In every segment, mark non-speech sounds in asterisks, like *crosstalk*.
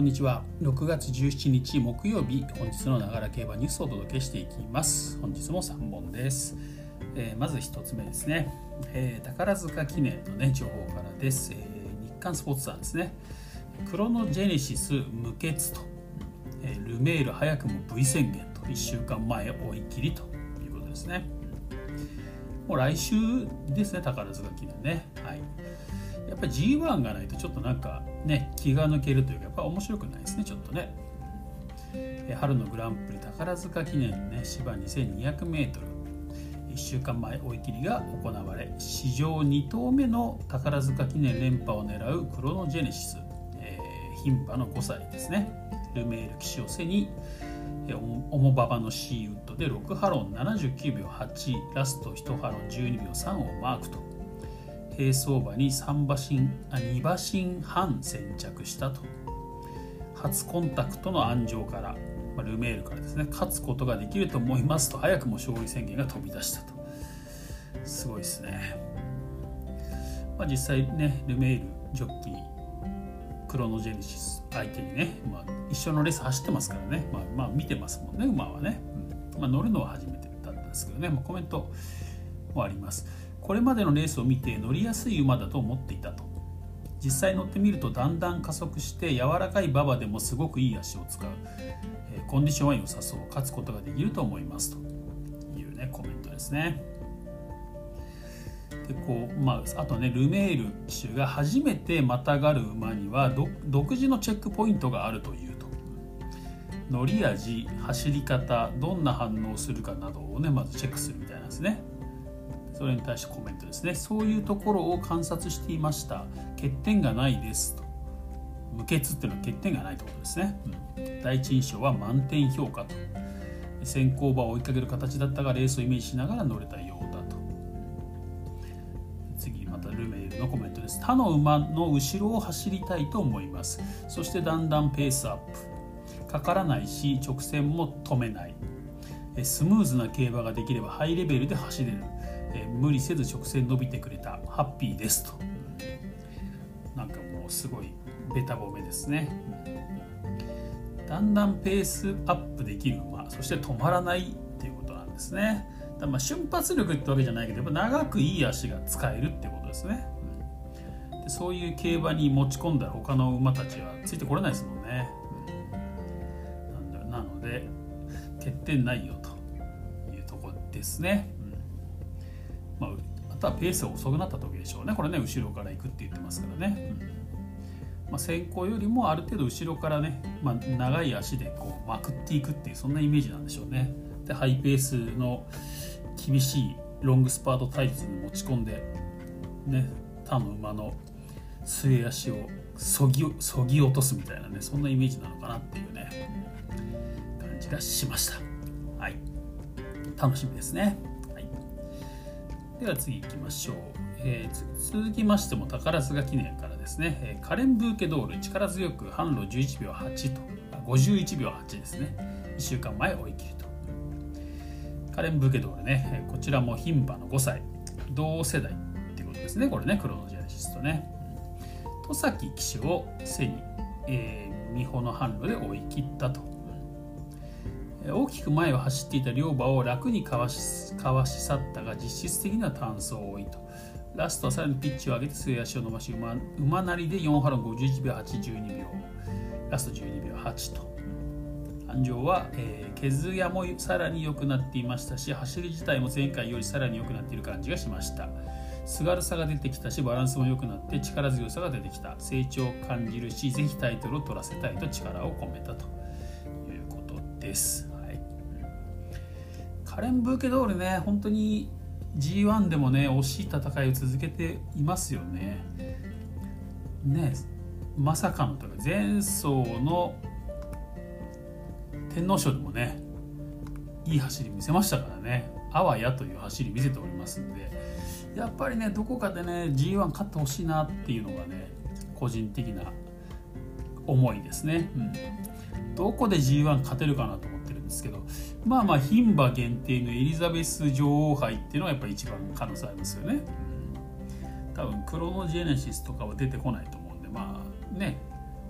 こんにちは。6月17日木曜日本日のながら競馬ニュースをお届けしていきます。本日も3本です、えー、まず1つ目ですね、えー、宝塚記念のね情報からです、えー、日刊スポーツさんですね。クロノジェネシス無血と、えルメール早くも V 宣言と。1週間前追い切りということですね。もう来週ですね宝塚記念ね。はい。やっぱり G1 がないとちょっとなんかね気が抜けるというかやっぱ面白くないですねちょっとね。春のグランプリ宝塚記念ね芝 2200m1 週間前追い切りが行われ史上2頭目の宝塚記念連覇を狙うクロノジェネシス、えー、の5歳ですね。ルメール騎手を背にオモババのシーウッドで6ハロン79秒8ラスト1ハロン12秒3をマークと。平相場に3馬身あ2馬身半先着したと。初コンタクトの安城から、まあ、ルメールからですね。勝つことができると思いますと早くも勝利宣言が飛び出したと。すごいですね、まあ、実際ねルメールジョッキークロノジェネシス相手にね、まあ、一緒のレース走ってますからね、まあ、まあ見てますもんね馬はね、うん。まあ、乗るのは初めてだったんですけどね、まあ、コメントもあります。これまでのレースを見て乗りやすい馬だと思っていたと。実際乗ってみるとだんだん加速して柔らかい馬場でもすごくいい足を使う、え、コンディションは良さそう。勝つことができると思いますと。いうねコメントですね。でこうまあ、あとねルメール騎手が初めてまたがる馬には独自のチェックポイントがあるというと。乗り味走り方どんな反応するかなどをねまずチェックするみたいなんですね。それに対してコメントですね。そういうところを観察していました。欠点がないですと。無欠っていうのは欠点がないってことですね、うん、第一印象は満点評価と。先行馬を追いかける形だったがレースをイメージしながら乗れたようだと。次またルメールのコメントです。他の馬の後ろを走りたいと思います。そしてだんだんペースアップ。かからないし直線も止めない。スムーズな競馬ができればハイレベルで走れる。え無理せず直線伸びてくれたハッピーですと。なんかもうすごいベタ褒めですね。だんだんペースアップできる馬そして止まらないっていうことなんですね。だまあ瞬発力ってわけじゃないけどやっぱ長くいい足が使えるってことですね。でそういう競馬に持ち込んだら他の馬たちはついてこれないですもんね、うん、なので欠点ないよというとこですね。まあ、あとはペースが遅くなった時でしょうね。これね後ろから行くって言ってますからね、うん。まあ、先行よりもある程度後ろからね、まあ、長い足でこうまくっていくっていうそんなイメージなんでしょうね。でハイペースの厳しいロングスパートタイツに持ち込んでね他の馬の末足をそぎそぎ落とすみたいなねそんなイメージなのかなっていうね感じがしました。はい。楽しみですね。では次行きましょう、えー、続きましても宝塚記念からですね、えー、カレンブーケドール力強く販路11秒8と51秒8ですね。1週間前追い切りと。カレンブーケドールね。こちらも牝馬の5歳。同世代っていうことですね。これねクロノジェネシスとね。戸崎騎手を背に、えー、美穂の販路で追い切ったと。大きく前を走っていた両馬を楽にかわしかわし去ったが実質的な単走を多いと。ラストはさらにピッチを上げて末足を伸ばし馬馬なりで4ハロン51秒812秒。ラスト12秒8と。安城は、えー、毛艶もさらに良くなっていましたし走り自体も前回よりさらに良くなっている感じがしました。すがるさが出てきたしバランスも良くなって力強さが出てきた。成長を感じるしぜひタイトルを取らせたいと力を込めたということです。カレン・ブーケドールね本当に G1 でもね惜しい戦いを続けていますよね。ねまさかのというか前走の天皇賞でもねいい走り見せましたからね。あわやという走り見せておりますんで。やっぱりねどこかでね G1 勝ってほしいなっていうのがね個人的な思いですね、うん、どこで G1 勝てるかなと思ってるんですけどまあまあ牝馬限定のエリザベス女王杯っていうのがやっぱり一番可能性ありますよね、うん、多分クロノジェネシスとかは出てこないと思うんでまあね。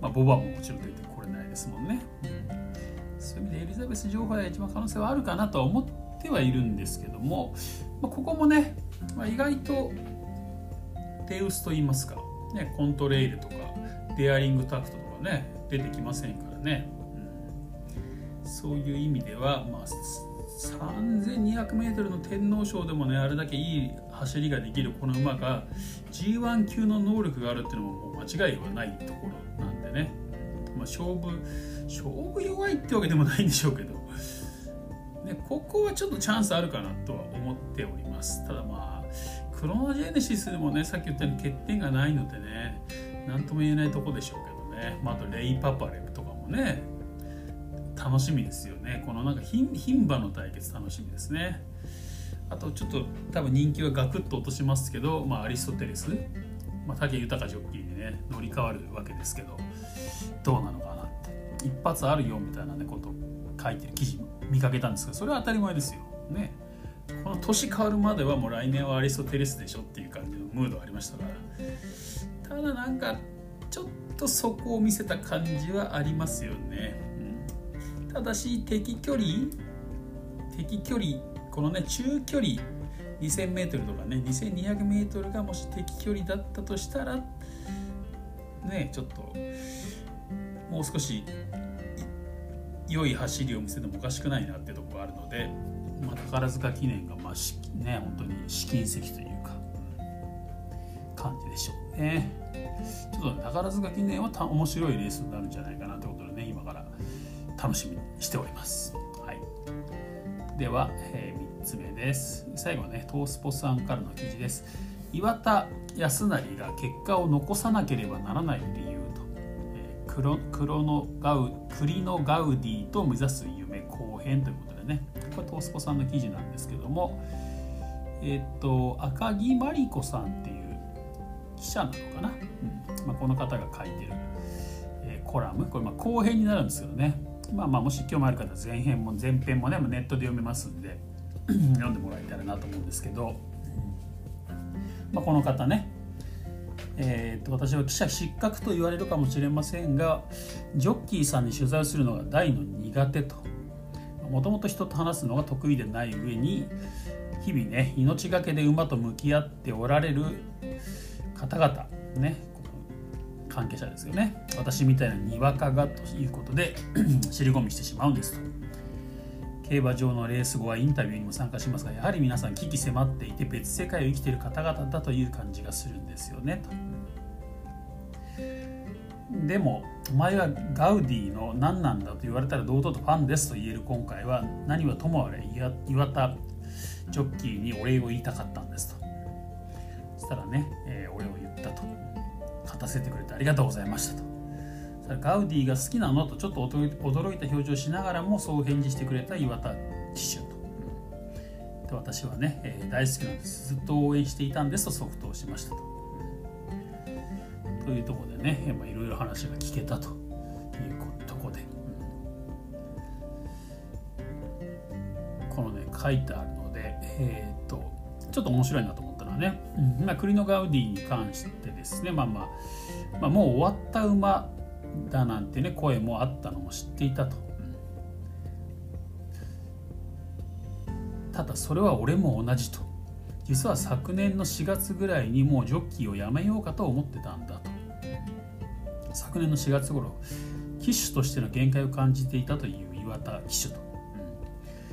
まあ、ボバももちろん出てこれないですもんね、うんそういう意味でエリザベス女王杯が一番可能性はあるかなとは思ってはいるんですけども、まあ、ここもね、まあ、意外と手薄と言いますか、ね、コントレイルとかデアリングタクトとかね出てきませんからね、そういう意味では、まあ、3200m の天皇賞でもねあれだけいい走りができるこの馬が G1 級の能力があるっていうのももう間違いはないところなんでね、まあ、勝負勝負弱いってわけでもないんでしょうけど、ね、ここはちょっとチャンスあるかなとは思っております。ただまあクロノジェネシスでもねさっき言ったように欠点がないのでね何とも言えないとこでしょうけどね、まあ、あとレイ・パパレムとかもね楽しみですよね。このなんか牝馬の対決楽しみですね。あとちょっと多分人気はガクッと落としますけど、まあ、アリストテレス、まあ、武豊ジョッキーにね乗り換わるわけですけどどうなのかなって。一発あるよみたいな、ね、こと書いてる記事見かけたんですけどそれは当たり前ですよ。ね。この年変わるまではもう来年はアリストテレスでしょっていう感じのムードありましたから。ただなんかちょっとそこを見せた感じはありますよね。ただし敵距離？敵距離？このね中距離？2000m とかね。2200m がもし敵距離だったとしたらねちょっともう少し良い走りを見せてもおかしくないなっていうところがあるので、まあ、宝塚記念がまあね本当に試金石というか感じでしょうね。ちょっと、宝塚記念はた面白いレースになるんじゃないかなということで楽しみにしております。はい、では、えー、3つ目です。最後はね、トースポさんからの記事です。岩田康成が結果を残さなければならない理由と、えー、黒黒のガウ栗のガウディと目指す夢後編ということでね、これトースポさんの記事なんですけども、えっ、と赤木真理子さんっていう記者なのかな、うん。まあ、この方が書いてる、えー、コラム。これまあ後編になるんですけどね。まあまあもし興味ある方前編も前編もねネットで読めますんで *clears throat* 読んでもらえたらなと思うんですけど、まあ、この方ねえー、と私は記者失格と言われるかもしれませんがジョッキーさんに取材するのが大の苦手と。もともと人と話すのが得意でない上に日々ね命がけで馬と向き合っておられる方々ね関係者ですよね。私みたいなにわかがということで *clears throat* 尻込みしてしまうんですと。競馬場のレース後はインタビューにも参加しますがやはり皆さん危機迫っていて別世界を生きている方々だという感じがするんですよねと。でもお前はガウディの何なんだと言われたら堂々とファンですと言える今回は何はともあれ岩田ジョッキーにお礼を言いたかったんですと。そしたらね、えー、お礼を言ったと勝たせてくれてありがとうございましたと。ガウディが好きなのとちょっと驚いた表情をしながらもそう返事してくれた岩田騎手と。で私はね、えー、大好きなんです。ずっと応援していたんですと即答しましたと。というところでね、いろいろ話が聞けたというとこで、このね書いてあるので、えー、っとちょっと面白いなと思ったのはね、うん。まあ、クリノ・ガウディに関してですね、まあまあ、まあ、もう終わった馬だなんてね声もあったのも知っていたと、ただそれは俺も同じと。実は昨年の4月ぐらいにもうジョッキーをやめようかと思ってたんだと。昨年の4月頃騎手としての限界を感じていたという岩田騎手と。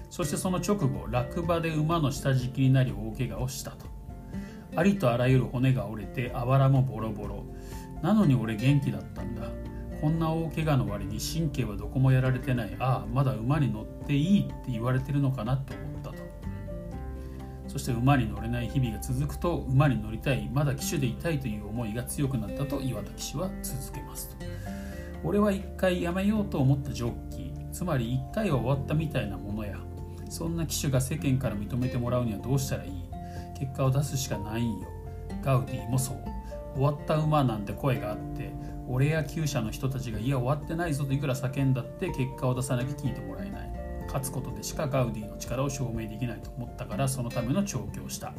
そしてその直後落馬で馬の下敷きになり大怪我をしたとありとあらゆる骨が折れてあばらもボロボロ。なのに俺元気だったんだ。こんな大怪我の割に神経はどこもやられてない。ああまだ馬に乗っていいって言われてるのかなと思ったと。そして馬に乗れない日々が続くと馬に乗りたい。まだ騎手でいたいという思いが強くなったと岩田騎手は続けますと。俺は一回やめようと思ったジョッキー。つまり一回は終わったみたいなものや。そんな騎手が世間から認めてもらうにはどうしたらいい？結果を出すしかないんよ。ガウディもそう。終わった馬なんて声があって俺や厩舎の人たちがいや終わってないぞといくら叫んだって結果を出さなきゃ聞いてもらえない。勝つことでしかガウディの力を証明できないと思ったからそのための調教した。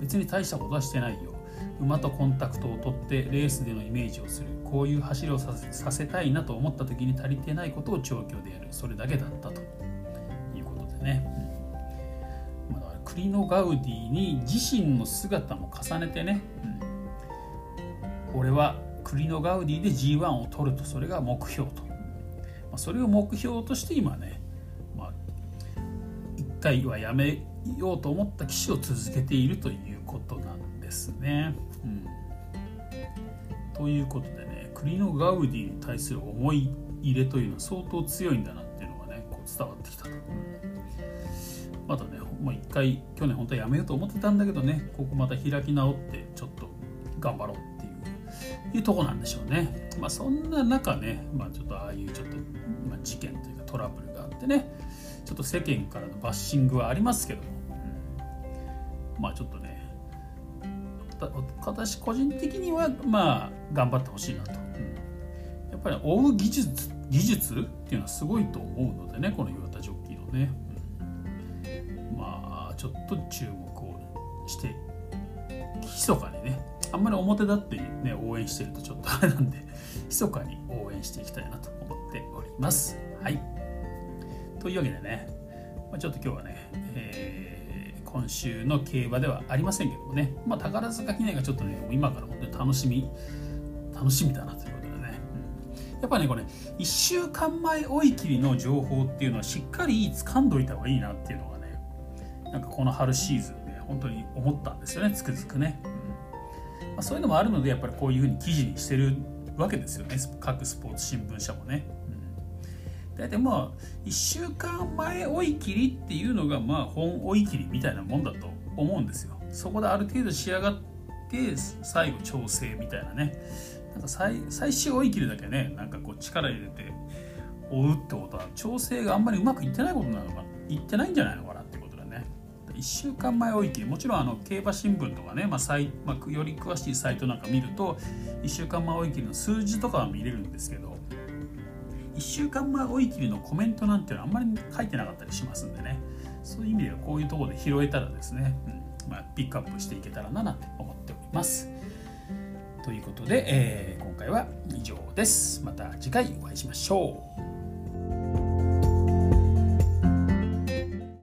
別に大したことはしてないよ。馬とコンタクトを取ってレースでのイメージをする。こういう走りをさせたいなと思った時に足りてないことを調教でやる。それだけだったと。いうことでね、うんまあ、クリノ・ガウディに自身の姿も重ねてね、うん、俺はクリノ・ガウディで G1 を取るとそれが目標と、まあ、それを目標として今ね、まあ、1回はやめようと思った騎手を続けているということなんですね。うん、ということでねクリノ・ガウディに対する思い入れというのは相当強いんだなっていうのがねこう伝わってきたと。またねもう一回去年本当はやめようと思ってたんだけどねここまた開き直ってちょっと頑張ろうっていういうとこなんでしょうね。まあそんな中ね、まあ、ちょっとああいうちょっと、まあ、事件というかトラブルがあってねちょっと世間からのバッシングはありますけども。まあちょっとね私個人的にはまあ頑張ってほしいなと、うん、やっぱり追う技術技術っていうのはすごいと思うのでねこの岩田ジョッキーのね、ちょっと注目をして密かにねあんまり表立ってね応援してるとちょっとあれなんで *laughs* 密かに応援していきたいなと思っております。はい。というわけでね、まあ、ちょっと今日はね、えー今週の競馬ではありませんけどもね、まあ、宝塚記念がちょっとね今から本当に楽しみ楽しみだなということでね、うん、やっぱねこれ1週間前追い切りの情報っていうのはしっかり掴んどいた方がいいなっていうのがなんかこの春シーズンで本当に思ったんですよねつくづくね、まあ、そういうのもあるのでやっぱりこういうふうに記事にしてるわけですよね各スポーツ新聞社もね。大体まあ1週間前追い切りっていうのがまあ本追い切りみたいなもんだと思うんですよ。そこである程度仕上がって最後調整みたいなね。なんか最最終追い切りだけねなんかこう力入れて追うってことは調整があんまりうまくいってないことなのかいってないんじゃないのか1週間前追い切りもちろんあの競馬新聞とかね、まあさいまあ、より詳しいサイトなんか見ると1週間前追い切りの数字とかは見れるんですけど1週間前追い切りのコメントなんていうのはあんまり書いてなかったりしますんでね。そういう意味ではこういうところで拾えたらですね、うんまあ、ピックアップしていけたらななんて思っております。ということで、えー、今回は以上です。また次回お会いしましょう。